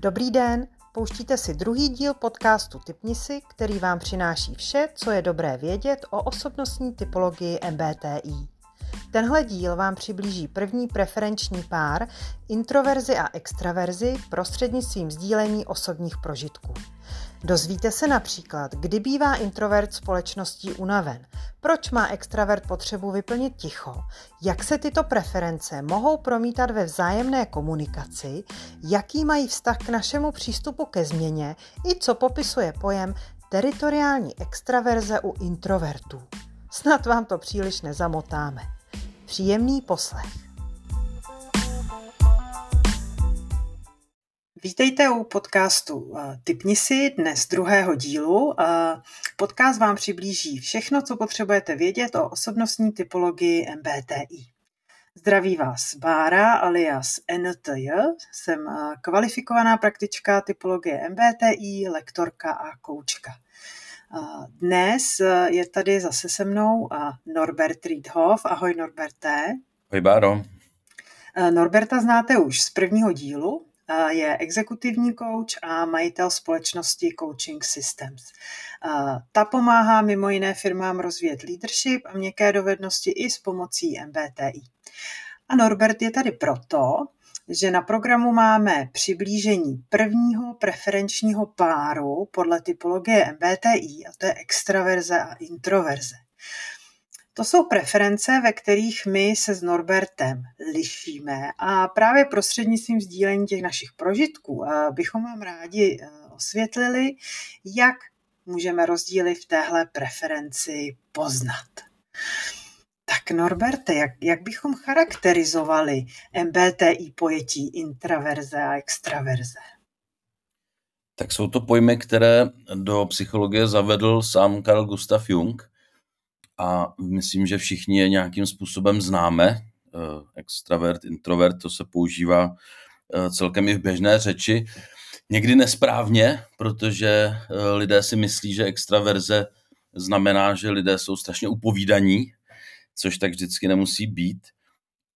Dobrý den, pouštíte si druhý díl podcastu Typni si, který vám přináší vše, co je dobré vědět o osobnostní typologii MBTI. Tenhle díl vám přiblíží první preferenční pár, introverzi a extraverzi prostřednictvím sdílení osobních prožitků. Dozvíte se například, kdy bývá introvert společností unaven, proč má extravert potřebu vyplnit ticho, jak se tyto preference mohou promítat ve vzájemné komunikaci, jaký mají vztah k našemu přístupu ke změně i co popisuje pojem teritoriální extraverze u introvertů. Snad vám to příliš nezamotáme. Příjemný poslech. Vítejte u podcastu eh, Typni si dnes druhého dílu. Eh, podcast vám přiblíží všechno, co potřebujete vědět o osobnostní typologii MBTI. Zdraví vás Bára alias NTJ, jsem eh, kvalifikovaná praktička typologie MBTI, lektorka a koučka. Dnes je tady zase se mnou Norbert Riedhoff. Ahoj Norberte. Ahoj Báro. Norberta znáte už z prvního dílu, je exekutivní coach a majitel společnosti Coaching Systems. Ta pomáhá mimo jiné firmám rozvíjet leadership a měkké dovednosti i s pomocí MBTI. A Norbert je tady proto, že na programu máme přiblížení prvního preferenčního páru podle typologie MBTI, a to je extraverze a introverze. To jsou preference, ve kterých my se s Norbertem lišíme a právě prostřednictvím sdílení těch našich prožitků bychom vám rádi eh, osvětlili, jak můžeme rozdíly v téhle preferenci poznat. Tak Norberte, jak, jak bychom charakterizovali MBTI pojetí intraverze a extraverze? Tak jsou to pojmy, které do psychologie zavedl sám Carl Gustav Jung – a myslím, že všichni je nějakým způsobem známe. Eh, extravert, introvert, to se používá eh, celkem i v běžné řeči. Někdy nesprávně, protože eh, lidé si myslí, že extraverze znamená, že lidé jsou strašně upovídaní, což tak vždycky nemusí být.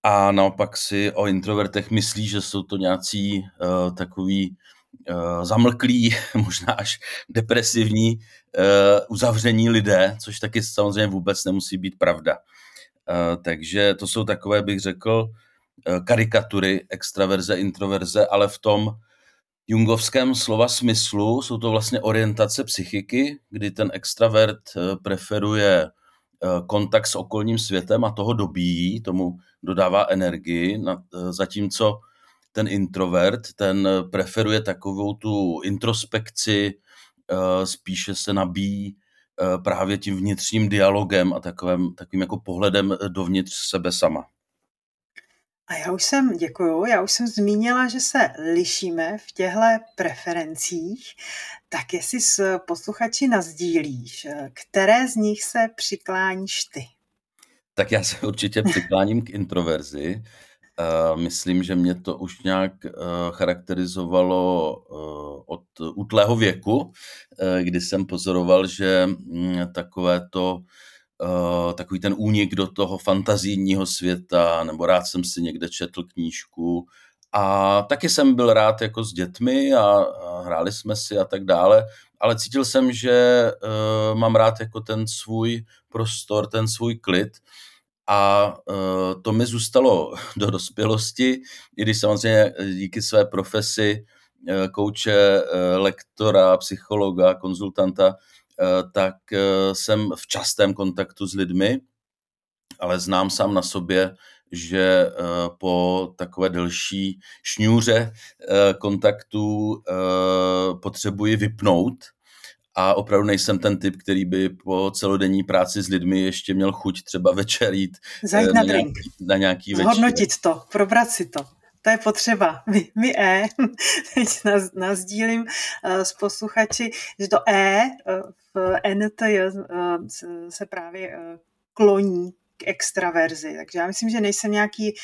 A naopak si o introvertech myslí, že jsou to nějací uh, takový zamlklí, možná až depresivní uh, uzavření lidé, což taky samozřejmě vůbec nemusí být pravda. Uh, takže to jsou takové, bych řekl, karikatury extraverze, introverze, ale v tom jungovském slova smyslu jsou to vlastně orientace psychiky, kdy ten extravert preferuje kontakt s okolním světem a toho dobíjí, tomu dodává energii, zatímco ten introvert, ten preferuje takovou tu introspekci, eh, spíše se nabíjí eh, právě tím vnitřním dialogem a takovým, takovým jako pohledem dovnitř sebe sama. A já už jsem, děkuju, já už jsem zmínila, že se lišíme v těchto preferencích, tak jestli s posluchači nazdílíš, které z nich se přikláníš ty? Tak já se určitě přikláním k introverzi. Uh, myslím, že mě to už nějak uh, charakterizovalo uh, od útlého věku, kdy jsem pozoroval, že um, takové to takový ten únik do toho fantazijního světa, nebo rád jsem si někde četl knížku. A taky jsem byl rád jako s dětmi a, a hráli jsme si a tak dále, ale cítil jsem, že mám rád jako ten svůj prostor, ten svůj klid a uh, to mi zůstalo do dospělosti, i když samozřejmě díky své profesi uh, kouče, lektora, psychologa, konzultanta, tak jsem v častém kontaktu s lidmi, ale znám sám na sobě, že po takové delší šňůře kontaktů potřebuji vypnout a opravdu nejsem ten typ, který by po celodenní práci s lidmi ještě měl chuť třeba večer jít Zajít eh, na, na drink. Nějaký, na nějaký večer. Zhodnotit to, probrat si to. To je potřeba. My, my E, teď nás, nás dílím uh, s posluchači, že to E uh, v NTJ se právě kloní k extraverzi. Takže já myslím, že nejsem nějaký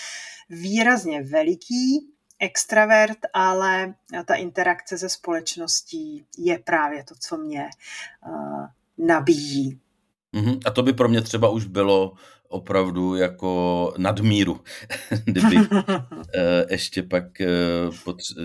výrazně veliký extravert, ale ta interakce se společností je právě to, co mě uh, nabíjí. Mm-hmm. A to by pro mě třeba už bylo opravdu jako nadmíru, kdyby eh, ještě pak, eh,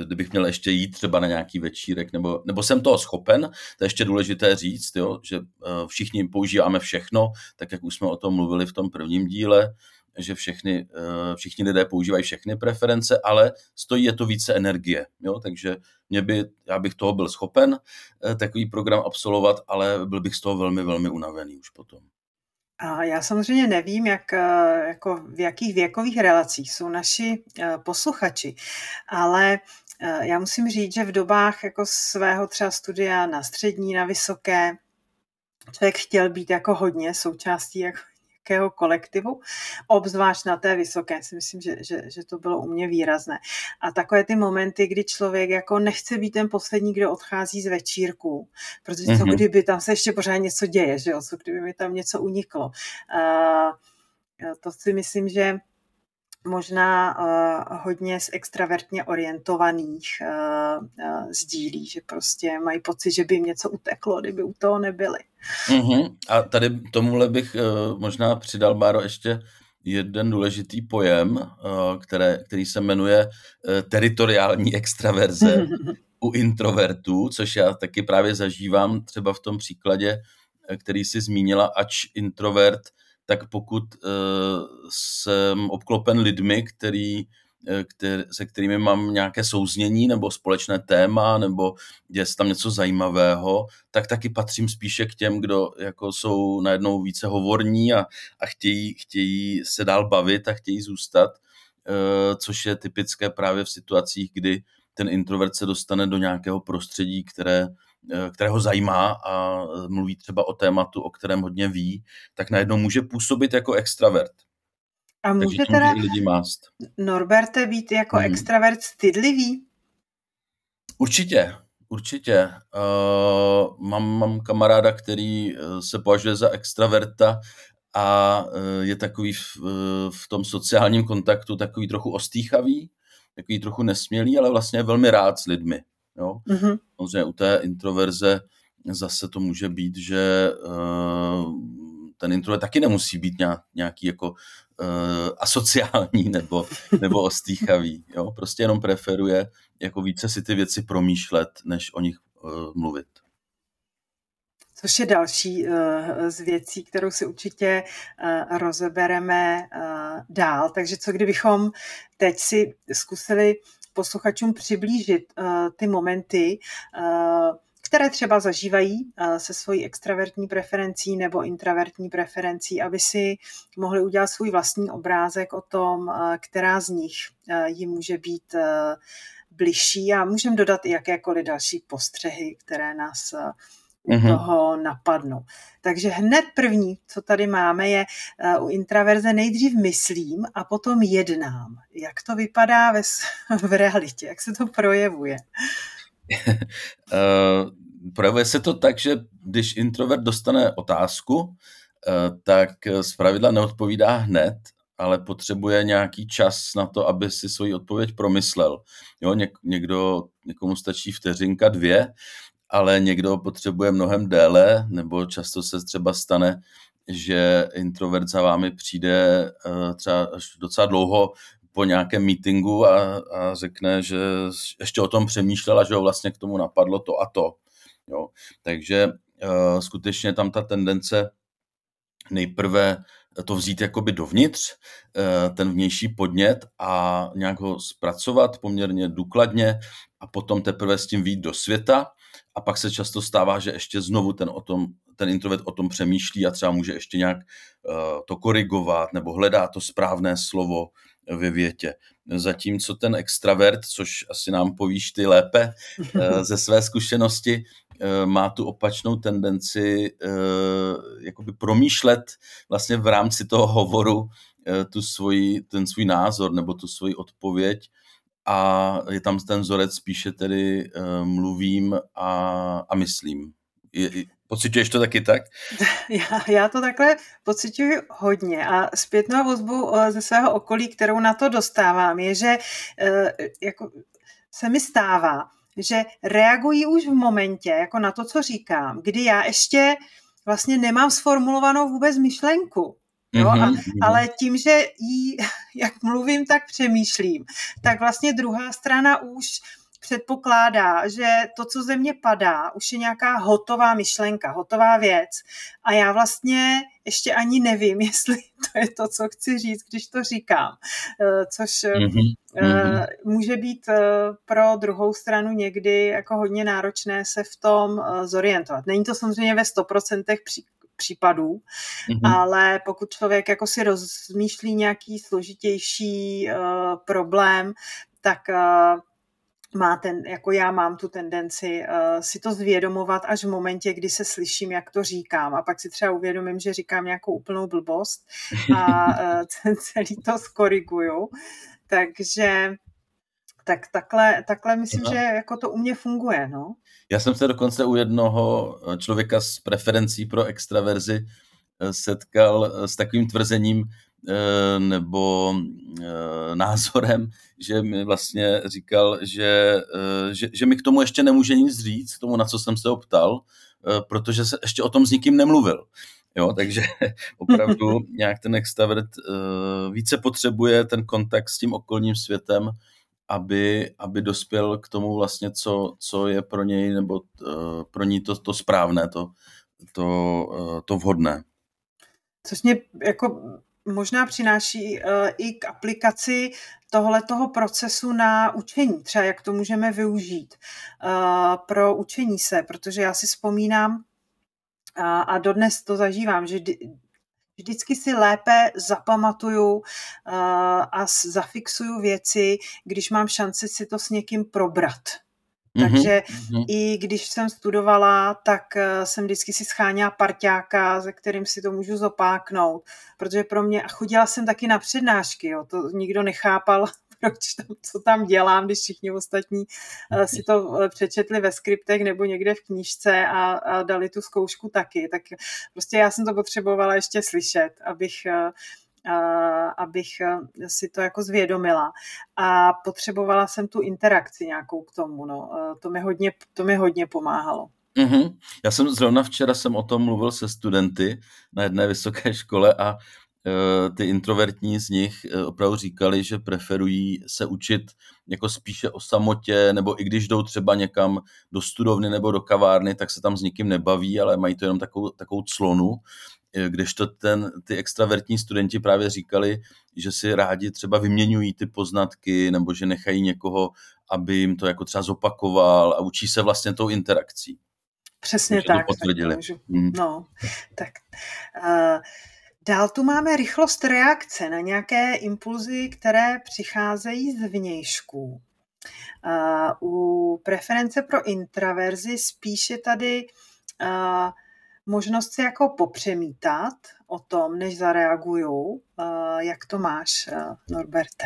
kdybych měl ještě jít třeba na nějaký večírek, nebo, nebo jsem toho schopen, to je ještě důležité říct, jo, že všichni používáme všechno, tak jak už jsme o tom mluvili v tom prvním díle, že všechny, všichni lidé používají všechny preference, ale stojí je to více energie. Jo? Takže mě by, já bych toho byl schopen takový program absolvovat, ale byl bych z toho velmi, velmi unavený už potom. A já samozřejmě nevím, jak, eh, jako v jakých věkových relacích jsou naši eh, posluchači, ale eh, já musím říct, že v dobách jako svého třeba studia na střední, na vysoké, člověk chtěl být jako hodně součástí jako nějakého kolektivu, obzvlášť na té vysoké, si myslím, že, že, že to bylo u mě výrazné. A takové ty momenty, kdy člověk jako nechce být ten poslední, kdo odchází z večírku, protože co mm-hmm. kdyby tam se ještě pořád něco děje, že jo, co kdyby mi tam něco uniklo. Uh, to si myslím, že možná uh, hodně z extravertně orientovaných uh, uh, sdílí, že prostě mají pocit, že by jim něco uteklo, kdyby u toho nebyli. Mm-hmm. A tady tomuhle bych uh, možná přidal, Báro, ještě jeden důležitý pojem, uh, které, který se jmenuje uh, teritoriální extraverze u introvertů, což já taky právě zažívám třeba v tom příkladě, který si zmínila, ač introvert tak pokud uh, jsem obklopen lidmi, který, uh, který, se kterými mám nějaké souznění nebo společné téma, nebo je tam něco zajímavého, tak taky patřím spíše k těm, kdo jako jsou najednou více hovorní a, a chtějí, chtějí se dál bavit a chtějí zůstat, uh, což je typické právě v situacích, kdy ten introvert se dostane do nějakého prostředí, které Eh, které ho zajímá a eh, mluví třeba o tématu, o kterém hodně ví, tak najednou může působit jako extravert. A může Takže teda lidi mást. Norberte být jako hmm. extravert stydlivý? Určitě, určitě. Uh, mám, mám kamaráda, který se považuje za extraverta a uh, je takový v, v tom sociálním kontaktu takový trochu ostýchavý, takový trochu nesmělý, ale vlastně je velmi rád s lidmi. Jo? Mm-hmm. Samozřejmě u té introverze zase to může být, že uh, ten introvert taky nemusí být nějaký jako asociální nebo, nebo ostýchavý. Jo? Prostě jenom preferuje jako více si ty věci promýšlet, než o nich uh, mluvit. Což je další uh, z věcí, kterou si určitě uh, rozebereme dál. Takže co kdybychom teď si zkusili posluchačům přiblížit ty momenty, které třeba zažívají uh, se svojí extravertní preferencí nebo intravertní preferencí, aby si mohli udělat svůj vlastní obrázek o tom, která z nich jim může být bližší a můžeme dodat i jakékoliv další postřehy, které nás mm-hmm. toho napadnou. Takže hned první, co tady máme, je u intraverze nejdřív myslím a potom jednám. Jak to vypadá ve, v realitě? Jak se to projevuje? uh, projevuje se to tak, že když introvert dostane otázku, uh, tak zpravidla neodpovídá hned, ale potřebuje nějaký čas na to, aby si svoji odpověď promyslel. Jo, něk, někdo, někomu stačí vteřinka, dvě, ale někdo potřebuje mnohem déle, nebo často se třeba stane, že introvert za vámi přijde eh, třeba až docela dlouho po nějakém meetingu a, a řekne, že ještě o tom přemýšlel a že ho vlastně k tomu napadlo to a to. Jo. Takže uh, skutečně tam ta tendence nejprve to vzít jakoby dovnitř, uh, ten vnější podnět a nějak ho zpracovat poměrně důkladně a potom teprve s tím výjít do světa a pak se často stává, že ještě znovu ten, o tom, ten introvert o tom přemýšlí a třeba může ještě nějak uh, to korigovat nebo hledá to správné slovo ve větě. Zatímco ten extravert, což asi nám povíš ty lépe ze své zkušenosti, má tu opačnou tendenci uh, jakoby promýšlet vlastně v rámci toho hovoru uh, tu svoji, ten svůj názor nebo tu svoji odpověď a je tam ten vzorec spíše tedy mluvím a, a myslím. Je, pocituješ to taky tak? Já, já to takhle pocituji hodně a zpětnou vozbu eh, ze svého okolí, kterou na to dostávám, je, že jako se mi stává, že reagují už v momentě, jako na to, co říkám, kdy já ještě vlastně nemám sformulovanou vůbec myšlenku. Jo? A, mhm, ale tím, že jí, jak mluvím, tak přemýšlím, tak vlastně druhá strana už předpokládá, že to, co ze mě padá, už je nějaká hotová myšlenka, hotová věc. A já vlastně ještě ani nevím, jestli to je to, co chci říct, když to říkám. Eh, což mm-hmm. může být pro druhou stranu někdy jako hodně náročné se v tom zorientovat. Není to samozřejmě ve 100% pří, případů, mm-hmm. ale pokud člověk jako si rozmýšlí nějaký složitější uh, problém, tak uh, má ten, jako já mám tu tendenci uh, si to zvědomovat až v momentě, kdy se slyším, jak to říkám a pak si třeba uvědomím, že říkám nějakou úplnou blbost a uh, celý to skoriguju. Takže tak takhle, takhle myslím, Aha. že jako to u mě funguje, no. Já jsem se dokonce u jednoho člověka s preferencí pro extraverzi eh, setkal s takovým tvrzením, Eh, nebo eh, názorem, že mi vlastně říkal, že, eh, že, že mi k tomu ještě nemůže nic říct, k tomu, na co jsem se optal, protože se ještě o tom s nikým nemluvil. Jo, takže opravdu nějak ten extravert více potřebuje ten kontakt s tím okolním světem, aby, aby dospěl k tomu vlastně, co, co je pro něj nebo pro ní to, to správné, to, to, to vhodné. Což mě jako možná přináší uh, i k aplikaci tohletoho procesu na učení, třeba jak to můžeme využít uh, pro učení se, protože já si vzpomínám a, dodnes to zažívám, že vždycky si lépe zapamatuju uh, a zafixuju věci, když mám šanci si to s někým probrat. Mm-hmm. Takže mm-hmm. i když jsem studovala, tak eh, jsem vždycky si scháněla parťáka, se kterým si to můžu zopáknout, protože pro mě, a chodila jsem taky na přednášky, jo, to nikdo nechápal, proč tam, co tam dělám, když všichni ostatní uh, si to eh, přečetli ve skriptech nebo někde v knížce a, a dali tu zkoušku taky, tak prostě já jsem to potřebovala ještě slyšet, abych abych eh, si to jako zvědomila. A potřebovala jsem tu interakci nějakou k tomu. No. Eh, to, mi hodně, to mi hodně pomáhalo. Mm-hmm. Já jsem zrovna včera jsem o tom mluvil se studenty na jedné vysoké škole a uh, ty introvertní z nich opravdu říkali, že preferují se učit jako spíše o samotě, nebo i když jdou třeba někam do studovny nebo do kavárny, tak se tam s nikým nebaví, ale mají to jenom takovou, takovou clonu kdežto ten, ty extravertní studenti právě říkali, že si rádi třeba vyměňují ty poznatky nebo že nechají někoho, aby jim to jako třeba zopakoval a učí se vlastně tou interakcí. Přesně Takže tak. To potvrdili. Tak hmm. No, tak. Uh, dál tu máme rychlost reakce na nějaké impulzy, které přicházejí z vnějšku. Uh, u preference pro intraverzi spíše tady uh, možnost si jako popřemítat o tom, než zareaguju. Jak to máš, eh, Norberte?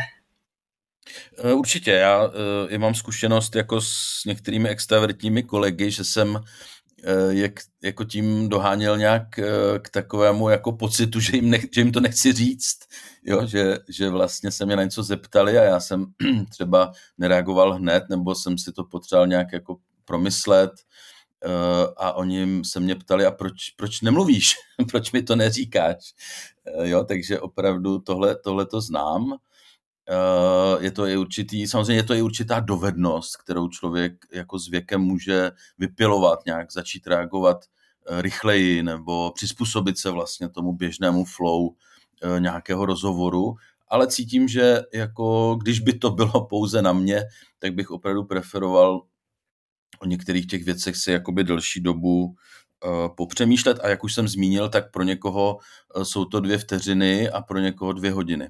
Eh, určitě, já, eh, já mám zkušenost jako s některými extravertními kolegy, že jsem jak, jako tím doháněl nějak k takovému jako pocitu, že jim, že jim to nechci říct, jo, že, že vlastně se mě na něco zeptali a já jsem třeba nereagoval hned, nebo jsem si to potřeboval nějak jako promyslet, Eh, a oni se mě ptali, a proč, proč nemluvíš? proč mi to neříkáš? Eh, jo, takže opravdu tohle, tohle to znám. Eh, je to i určitý, samozřejmě je to i určitá dovednost, kterou člověk jako s věkem může vypilovat, nějak začít reagovat rychleji nebo přizpůsobit se vlastně tomu běžnému flow nějakého rozhovoru, ale cítím, že jako když by to bylo pouze na mě, tak bych opravdu preferoval o některých těch věcech si jakoby delší dobu uh, popřemýšlet a jak už jsem zmínil, tak pro někoho uh, jsou to dvě vteřiny a pro někoho dvě hodiny.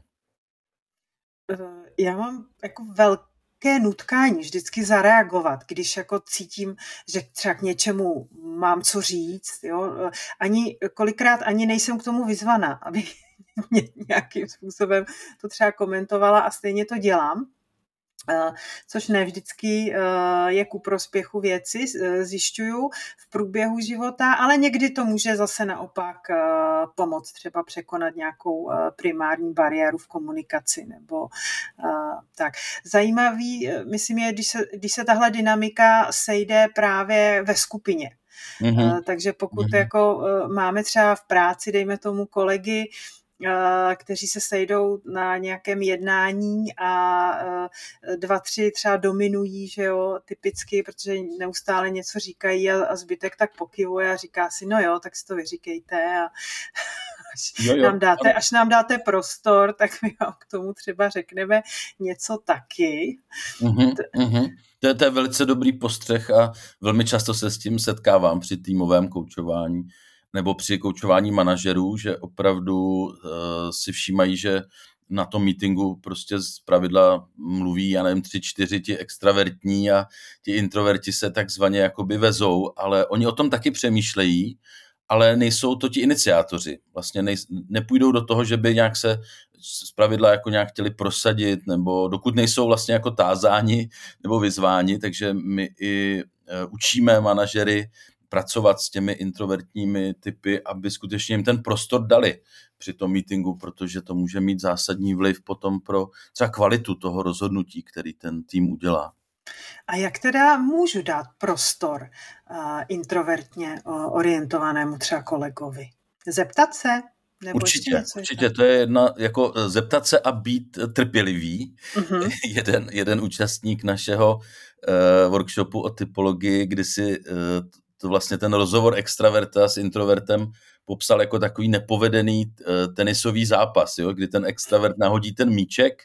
Eh, já mám jako velké nutkání vždycky zareagovat, když jako cítím, že třeba k něčemu mám co říct. Jo? Ani, kolikrát ani nejsem k tomu vyzvaná, aby nějakým způsobem to třeba komentovala a stejně to dělám. Eh, což ne vždycky eh, je ku prospěchu věci, eh, zjišťuju v průběhu života, ale někdy to může zase naopak pomoct třeba překonat nějakou primární bariéru v komunikaci nebo tak. Zajímavý, myslím je, když se, když se tahle dynamika sejde právě ve skupině. Mm-hmm. Takže pokud mm-hmm. jako máme třeba v práci, dejme tomu kolegy, kteří se sejdou na nějakém jednání a dva, tři třeba dominují, že jo, typicky, protože neustále něco říkají a, a zbytek tak pokivuje a říká si, no jo, tak si to vyříkejte a až, jo, jo, nám dáte, až nám dáte prostor, tak my vám k tomu třeba řekneme něco taky. Uh-huh, uh-huh. To, je, to je velice dobrý postřeh a velmi často se s tím setkávám při týmovém koučování nebo při koučování manažerů, že opravdu uh, si všímají, že na tom meetingu prostě z pravidla mluví, já nevím, tři, čtyři ti extravertní a ti introverti se takzvaně jakoby vezou, ale oni o tom taky přemýšlejí ale nejsou to ti iniciátoři. Vlastně nej, nepůjdou do toho, že by nějak se z pravidla jako nějak chtěli prosadit, nebo dokud nejsou vlastně jako tázáni nebo vyzváni, takže my i e, učíme manažery pracovat s těmi introvertními typy, aby skutečně jim ten prostor dali při tom meetingu, protože to může mít zásadní vliv potom pro třeba kvalitu toho rozhodnutí, který ten tým udělá. A jak teda můžu dát prostor uh, introvertně uh, orientovanému třeba kolegovi? Zeptat se? Nebo určitě, určitě, to je jedna, jako e, zeptat se a být trpělivý. Uh-huh. jeden, jeden účastník našeho uh, workshopu o typologii, kdy si uh, to vlastně ten rozhovor extraverta s introvertem popsal jako takový nepovedený eh, tenisový zápas, jo, kdy ten extravert nahodí ten míček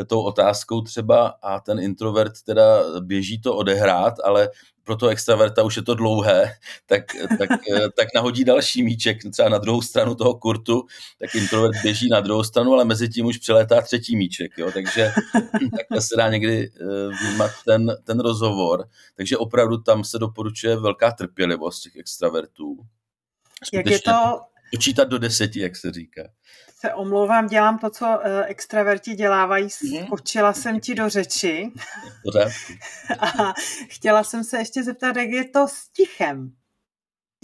eh, tou otázkou třeba a ten introvert teda běží to odehrát, ale pro toho extraverta už je to dlouhé, tak, tak, eh, tak nahodí další míček třeba na druhou stranu toho kurtu, tak introvert běží na druhou stranu, ale mezi tím už přelétá třetí míček, jo, takže takhle se dá někdy vnímat ten, ten rozhovor, takže opravdu tam se doporučuje velká trpělivost těch extravertů. Jak je to... Počítat do deseti, jak se říká. Se omlouvám, dělám to, co uh, extraverti dělávají. Mhm. Skočila jsem ti do řeči. A chtěla jsem se ještě zeptat, jak je to s tichem.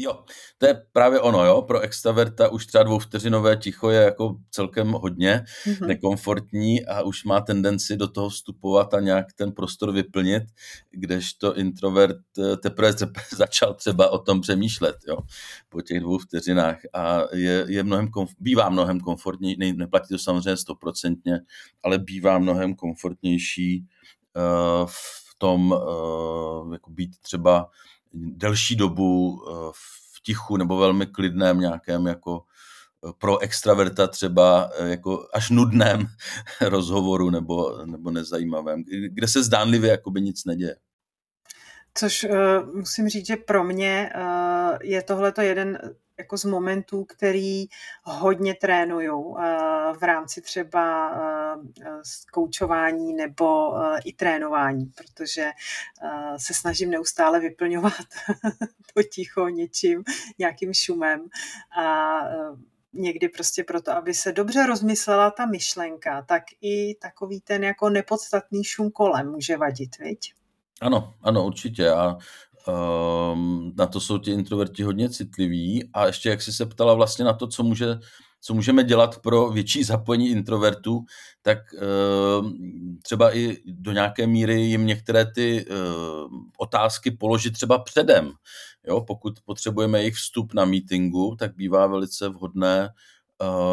Jo, to je právě ono, jo. Pro extraverta už třeba dvouvteřinové ticho je jako celkem hodně mm-hmm. nekomfortní a už má tendenci do toho vstupovat a nějak ten prostor vyplnit, kdežto introvert eh, teprve začal třeba o tom přemýšlet, jo, po těch dvou vteřinách a je, je mnohem, komf- bývá mnohem komfortnější, ne, neplatí to samozřejmě stoprocentně, ale bývá mnohem komfortnější uh, v tom uh, jako být třeba delší dobu eh, v tichu nebo velmi klidném nějakém jako eh, pro extraverta třeba eh, jako až nudném rozhovoru nebo, nebo nezajímavém, kde se zdánlivě jakoby nic neděje. Což uh, musím říct, že pro mě uh, je tohle jeden jako z momentů, který hodně trénuju eh, v rámci třeba zkoučování eh, nebo eh, i trénování, protože se snažím neustále vyplňovat to ticho něčím, nějakým šumem a někdy prostě proto, aby se dobře rozmyslela ta myšlenka, tak i takový ten jako nepodstatný šum kolem může vadit, viď? Ano, ano, určitě. A Um, na to jsou ti introverti hodně citliví a ještě jak jsi se ptala vlastně na to, co, může, co můžeme dělat pro větší zapojení introvertů, tak um, třeba i do nějaké míry jim některé ty um, otázky položit třeba předem. Jo, pokud potřebujeme jejich vstup na meetingu, tak bývá velice vhodné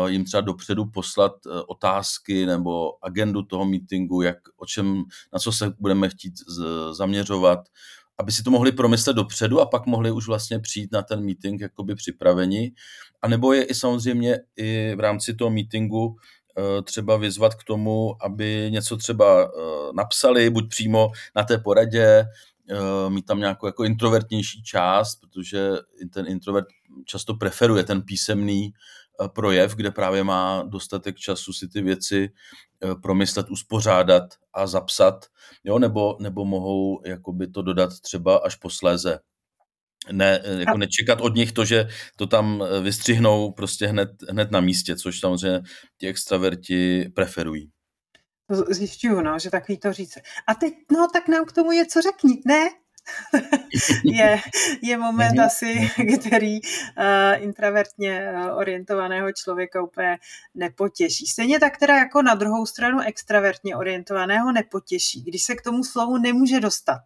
jim třeba dopředu poslat uh, otázky nebo agendu toho meetingu, jak, o čem, na co se budeme chtít z, zaměřovat, aby si to mohli promyslet dopředu a pak mohli už vlastně přijít na ten meeting jakoby připraveni. A nebo je i samozřejmě i v rámci toho meetingu eh, třeba vyzvat k tomu, aby něco třeba eh, napsali, buď přímo na té poradě, eh, mít tam nějakou jako introvertnější část, protože ten introvert často preferuje ten písemný projev, kde právě má dostatek času si ty věci eh, promyslet, uspořádat a zapsat, jo, nebo, nebo mohou jakoby to dodat třeba až posléze. Ne, eh, jako nečekat od nich to, že to tam eh, vystřihnou prostě hned, hned na místě, což samozřejmě ti extraverti preferují. Zjišťuju, no, že takový to říct. A teď, no, tak nám k tomu něco řekni. Ne, je, je moment mm-hmm. asi, který uh, intravertně uh, orientovaného člověka úplně nepotěší. Stejně tak teda jako na druhou stranu extravertně orientovaného nepotěší, když se k tomu slovu nemůže dostat.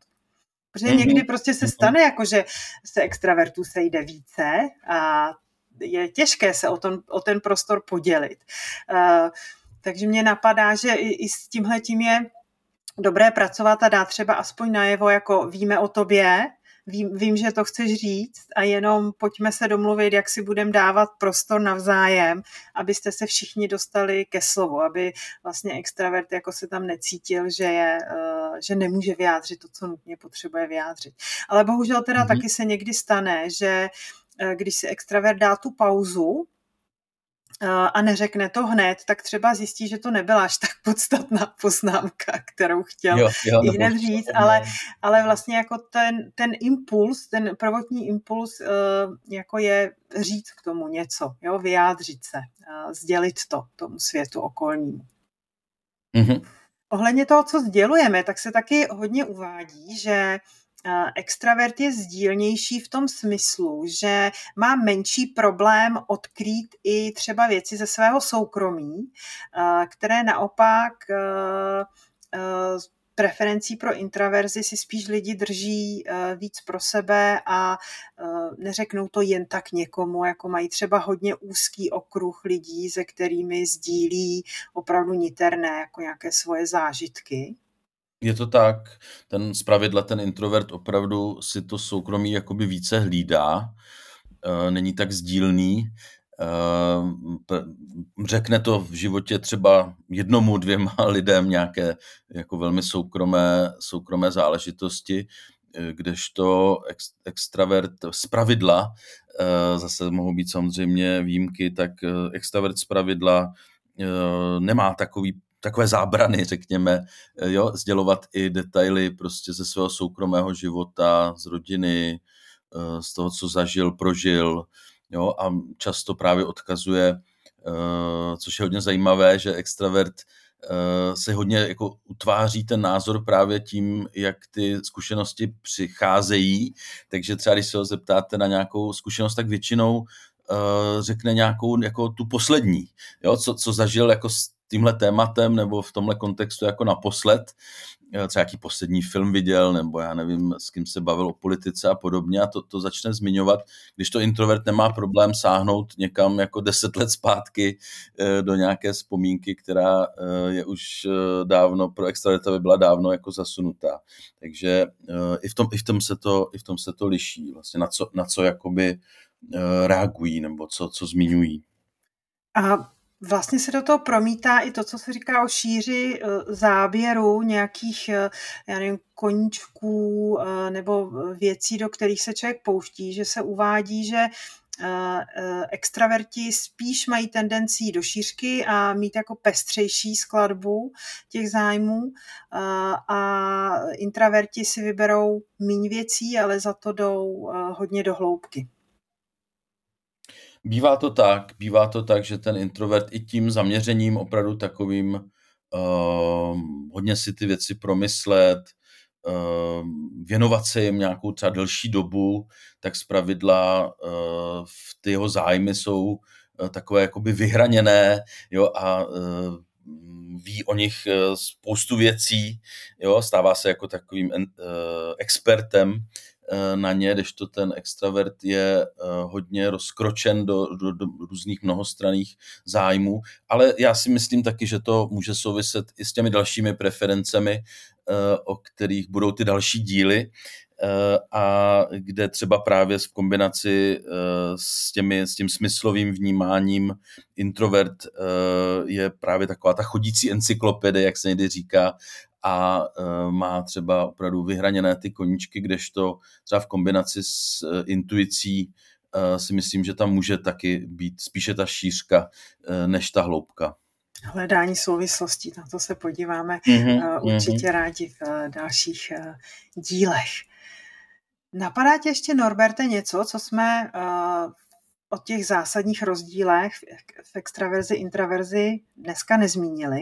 Protože mm-hmm. někdy prostě se mhm. stane, jako že se extravertů sejde více a je těžké se o ten, o ten prostor podělit. Uh, takže mě napadá, že i, i s tímhletím je dobré pracovat a dát třeba aspoň najevo, jako víme o tobě, vím, vím, že to chceš říct a jenom pojďme se domluvit, jak si budeme dávat prostor navzájem, abyste se všichni dostali ke slovu, aby vlastně extravert jako se tam necítil, že, je, uh, že nemůže vyjádřit to, co nutně potřebuje vyjádřit. Ale bohužel teda mm-hmm. taky se někdy stane, že uh, když si extravert dá tu pauzu, a neřekne to hned, tak třeba zjistí, že to nebyla až tak podstatná poznámka, kterou chtěl jo, jo, i hned říct, ale, ale vlastně jako ten, ten impuls, ten prvotní impuls uh, jako je říct k tomu něco, jo, vyjádřit se, uh, sdělit to tomu světu okolnímu. Mm-hmm. Ohledně toho, co sdělujeme, tak se taky hodně uvádí, že extravert je sdílnější v tom smyslu, že má menší problém odkrýt i třeba věci ze svého soukromí, které naopak preferencí pro intraverzi si spíš lidi drží víc pro sebe a neřeknou to jen tak někomu, jako mají třeba hodně úzký okruh lidí, se kterými sdílí opravdu niterné jako nějaké svoje zážitky. Je to tak, ten zpravidla ten introvert opravdu si to soukromí jakoby více hlídá, e, není tak sdílný, e, řekne to v životě třeba jednomu, dvěma lidem nějaké jako velmi soukromé, soukromé záležitosti, e, kdežto ex, extravert z pravidla, zase mohou být samozřejmě výjimky, tak extravert z pravidla nemá takový takové zábrany, řekněme, eh, jo, sdělovat i detaily prostě ze svého soukromého života, z rodiny, eh, z toho, co zažil, prožil, jo, a často právě odkazuje, eh, což je hodně zajímavé, že extravert se hodně jako utváří ten názor právě tím, jak ty zkušenosti přicházejí, takže třeba když se ho zeptáte na nějakou zkušenost, tak většinou řekne nějakou jako tu poslední, jo, co, co zažil jako tímhle tématem nebo v tomhle kontextu jako naposled, eh, třeba jaký poslední film viděl, nebo já nevím, s kým se bavil o politice a podobně a to, to začne zmiňovat, když to introvert nemá problém sáhnout někam jako deset let zpátky eh, do nějaké vzpomínky, která eh, je už dávno, pro extroverta by byla dávno jako zasunutá. Takže i v tom, i v tom, se, to, i v tom se to liší, vlastně na co, na co jakoby reagují nebo co, co zmiňují. A Vlastně se do toho promítá i to, co se říká o šíři eh, záběru nějakých, eh, já nevím, koníčků eh, nebo věcí, do kterých se člověk pouští, že se uvádí, že extraverti spíš mají tendenci do šířky a mít jako pestřejší skladbu těch zájmů a intraverti si vyberou méně věcí, ale za to jdou hodně do hloubky. Bývá to tak, bývá to tak, že ten introvert i tím zaměřením opravdu takovým uh, hodně si ty věci promyslet, uh, věnovat se jim nějakou třeba delší dobu, tak zpravidla uh, ty jeho zájmy jsou uh, takové jakoby vyhraněné jo, a uh, ví o nich spoustu věcí, jo, stává se jako takovým expertem na ně, když to ten extravert je eh, hodně rozkročen do, do, do různých mnohostranných zájmů, ale já si myslím taky, že to může souviset i s těmi dalšími preferencemi, eh, o kterých budou ty další díly a kde třeba právě v kombinaci s, těmi, s tím smyslovým vnímáním introvert je právě taková ta chodící encyklopedie, jak se někdy říká, a e, má třeba opravdu vyhraněné ty koníčky, kdežto třeba v kombinaci s e, intuicí e, si myslím, že tam může taky být spíše ta šířka než ta hloubka. Hledání souvislostí, na to se podíváme mm-hmm, určitě mm-hmm. rádi v dalších dílech. Napadá tě ještě, Norberte, něco, co jsme o těch zásadních rozdílech v extraverzi, intraverzi dneska nezmínili?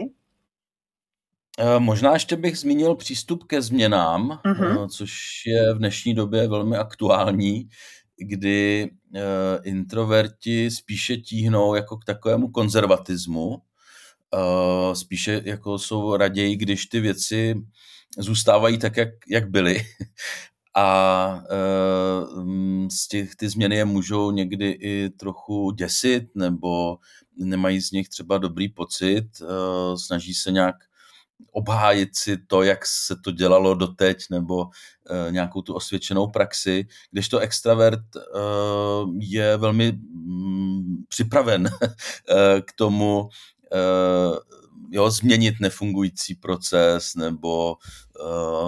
Eh, možná ještě bych zmínil přístup ke změnám, uh-huh. což je v dnešní době velmi aktuální, kdy eh, introverti spíše tíhnou jako k takovému konzervatismu, spíše jako jsou raději, když ty věci zůstávají tak, jak, jak byly. a z těch, ty změny je můžou někdy i trochu děsit nebo nemají z nich třeba dobrý pocit, snaží se nějak obhájit si to, jak se to dělalo doteď, nebo uh, nějakou tu osvědčenou praxi, kdežto extravert uh, je velmi um, připraven uh, k tomu uh, jo, změnit nefungující proces, nebo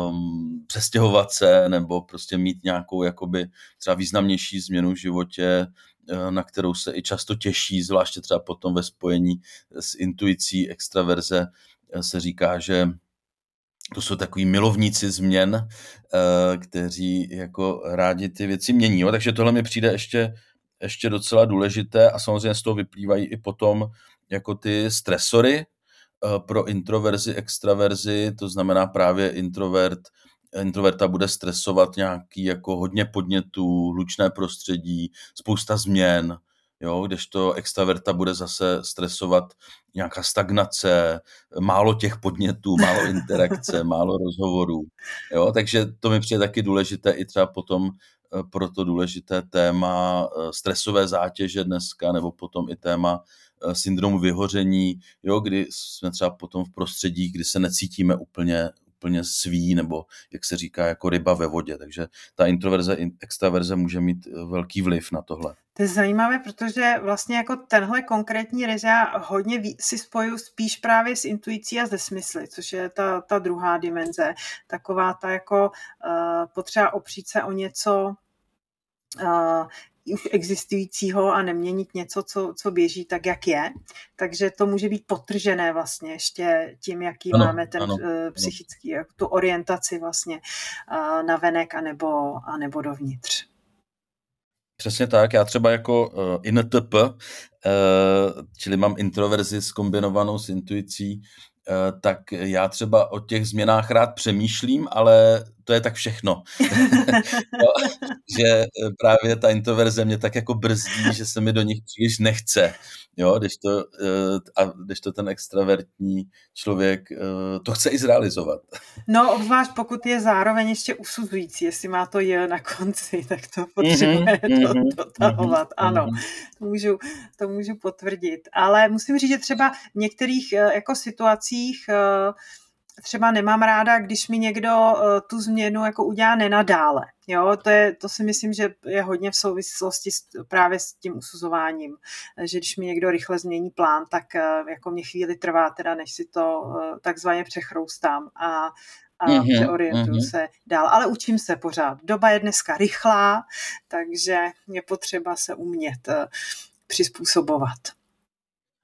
um, přestěhovat se, nebo prostě mít nějakou jakoby třeba významnější změnu v životě, na kterou se i často těší, zvláště třeba potom ve spojení s intuicí extraverze, se říká, že to jsou takový milovníci změn, eh, kteří jako rádi ty věci mění. Takže tohle mi přijde ještě, ještě docela důležité a samozřejmě z toho vyplývají i potom jako ty stresory eh, pro introverzi, extraverzi, to znamená právě introvert, introverta bude stresovat nějaký jako hodně podnětů, hlučné prostředí, spousta změn, jo, kdežto extraverta bude zase stresovat nějaká stagnace, málo těch podnětů, málo interakce, málo rozhovorů. Jo, takže to mi přijde taky důležité i třeba potom eh, pro to důležité téma eh, stresové zátěže dneska, nebo potom i téma eh, syndromu vyhoření, jo, kdy jsme třeba potom v prostředí, kdy se necítíme úplně, úplně svý, nebo jak se říká, jako ryba ve vodě. Takže ta introverze, extraverze může mít velký vliv na tohle. To je zajímavé, protože vlastně jako tenhle konkrétní rys já hodně si spoju spíš právě s intuicí a ze smysly, což je ta, ta druhá dimenze. Taková ta jako uh, potřeba opřít se o něco, uh, už existujícího a neměnit něco, co, co běží tak, jak je. Takže to může být potržené vlastně ještě tím, jaký ano, máme ten ano, uh, psychický, ano. tu orientaci vlastně uh, na venek anebo, anebo dovnitř. Přesně tak, já třeba jako uh, INTP, uh, čili mám introverzi skombinovanou s intuicí, uh, tak já třeba o těch změnách rád přemýšlím, ale to je tak všechno. no, že eh, právě ta introverze mě tak jako brzdí, že se mi do nich příliš nechce. Jo, když to, eh, a když to ten extravertní člověk eh, to chce i zrealizovat. No, obzvlášť pokud je zároveň ještě usuzující, jestli má to je na konci, tak to potřebuje mm-hmm, to dotahovat. Mm-hmm, ano, to můžu, to můžu potvrdit. Ale musím říct, že třeba v některých jako situacích třeba nemám ráda, když mi někdo uh, tu změnu jako udělá nenadále. Jo, to, je, to si myslím, že je hodně v souvislosti s, právě s tím usuzováním, že když mi někdo rychle změní plán, tak uh, jako mě chvíli trvá teda, než si to takzvaně přechroustám a, a mm-hmm, přeorientuju mm-hmm. se dál. Ale učím se pořád. Doba je dneska rychlá, takže je potřeba se umět přizpůsobovat.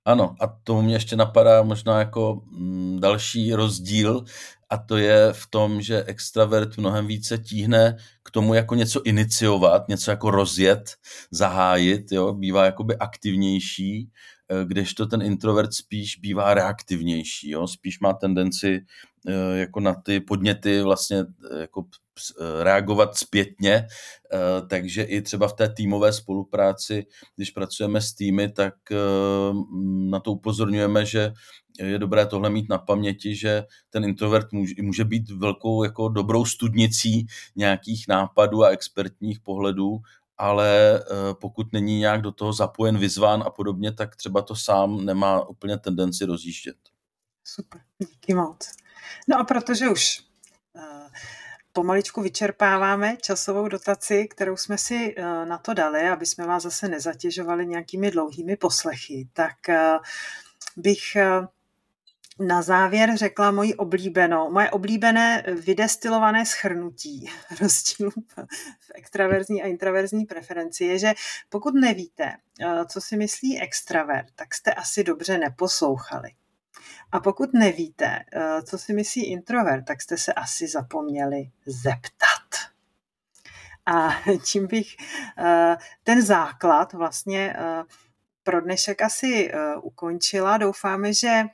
Ano, a tomu mě ještě napadá možná jako mm, další rozdíl, a to je v tom, že extravert mnohem více tíhne k tomu jako něco iniciovat, něco jako rozjet, zahájit, jo, bývá jakoby aktivnější, eh, kdežto ten introvert spíš bývá reaktivnější, jo, spíš má tendenci eh, jako na ty podněty vlastně eh, jako reagovat zpětně, takže i třeba v té týmové spolupráci, když pracujeme s týmy, tak na to upozorňujeme, že je dobré tohle mít na paměti, že ten introvert může, může být velkou jako dobrou studnicí nějakých nápadů a expertních pohledů, ale eh, pokud není nějak do toho zapojen, vyzván a podobně, tak třeba to sám nemá úplně tendenci rozjíždět. Super, díky moc. No a protože už pomaličku vyčerpáváme časovou dotaci, kterou jsme si uh, na to dali, aby jsme vás zase nezatěžovali nějakými dlouhými poslechy, tak uh, bych na závěr řekla moji oblíbenou, moje oblíbené vydestilované schrnutí rozdílu v extraverzní a intraverzní preferenci je, že pokud nevíte, eh, co si myslí extravert, tak jste asi dobře neposlouchali. A pokud nevíte, eh, co si myslí introvert, tak jste se asi zapomněli zeptat. A tím bych eh, ten základ vlastně pro dnešek asi ukončila. Doufáme, že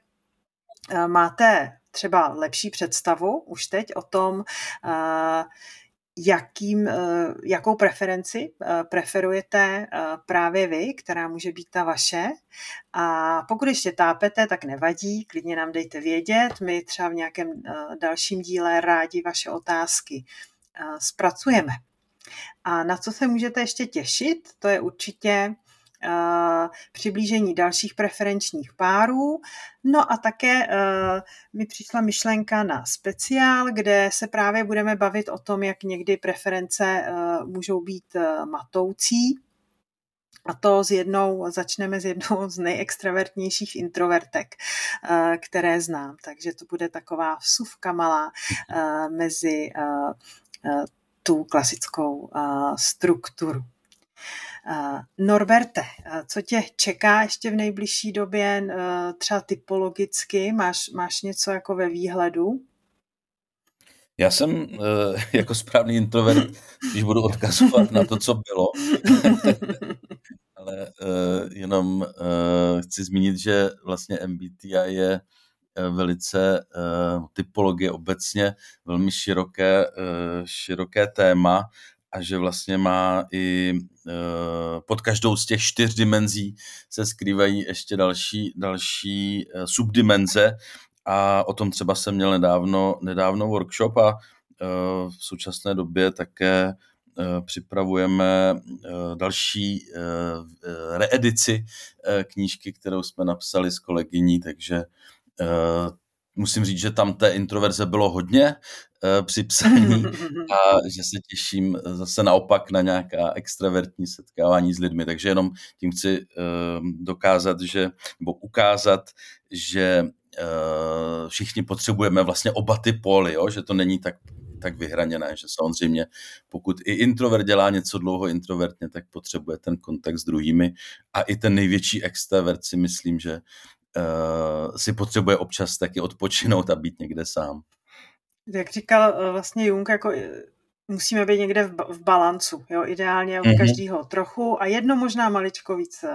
Eh, máte třeba lepší představu už teď o tom, eh, jakým, eh, jakou preferenci preferujete právě vy, která může být ta vaše. A pokud ještě tápete, tak nevadí, klidně nám dejte vědět. My třeba v nějakém dalším díle rádi vaše otázky zpracujeme. A na co se můžete ještě těšit, to je určitě přiblížení dalších preferenčních párů. No a také mi přišla myšlenka na speciál, kde se právě budeme bavit o tom, jak někdy preference můžou být matoucí. A to s jednou, začneme s jednou z nejextravertnějších introvertek, které znám. Takže to bude taková vsuvka malá mezi tu klasickou strukturu. Norberte, co tě čeká ještě v nejbližší době, třeba typologicky? Máš, máš něco jako ve výhledu? Já jsem jako správný introvert, když budu odkazovat na to, co bylo. Ale jenom chci zmínit, že vlastně MBTI je velice typologie obecně velmi široké, široké téma a že vlastně má i eh, pod každou z těch čtyř dimenzí se skrývají ještě další, další eh, subdimenze. A o tom třeba jsem měl nedávno, nedávno workshop a eh, v současné době také připravujeme další reedici knížky, kterou jsme napsali s kolegyní, takže musím říct, že tam té introverze bylo hodně při psaní a že se těším zase naopak na nějaká extravertní setkávání s lidmi. Takže jenom tím chci uh, dokázat, že, nebo ukázat, že uh, všichni potřebujeme vlastně oba ty póly, jo? že to není tak tak vyhraněné, že samozřejmě pokud i introvert dělá něco dlouho introvertně, tak potřebuje ten kontakt s druhými a i ten největší extrovert si myslím, že uh, si potřebuje občas taky odpočinout a být někde sám. Jak říkal uh, vlastně Jung, jako musíme být někde v, v balancu, jo, ideálně od mm-hmm. každého trochu a jedno možná maličko víc uh,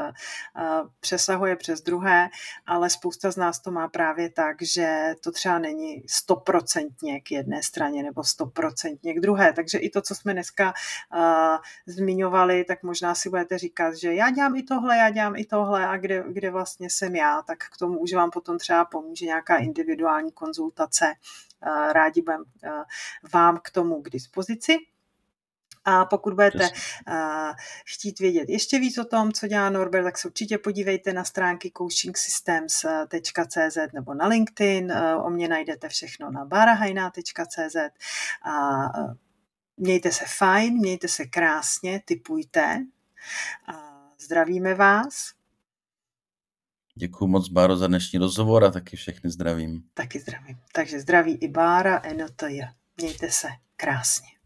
přesahuje přes druhé, ale spousta z nás to má právě tak, že to třeba není stoprocentně k jedné straně nebo stoprocentně k druhé, takže i to, co jsme dneska uh, zmiňovali, tak možná si budete říkat, že já dělám i tohle, já dělám i tohle a kde, kde vlastně jsem já, tak k tomu už vám potom třeba pomůže nějaká individuální konzultace Eh, rádi budeme vám k tomu k dispozici. A pokud budete uh, chtít vědět ještě víc o tom, co dělá Norbert, tak se určitě podívejte na stránky coachingsystems.cz nebo na LinkedIn. Uh, o mě najdete všechno na barahajna.cz. A uh, mějte se fajn, mějte se krásně, typujte. Zdravíme vás. Děkuji moc, Báro, za dnešní rozhovor a taky všechny zdravím. Taky zdravím. Takže zdraví i Bára, NOTJ. Mějte se krásně.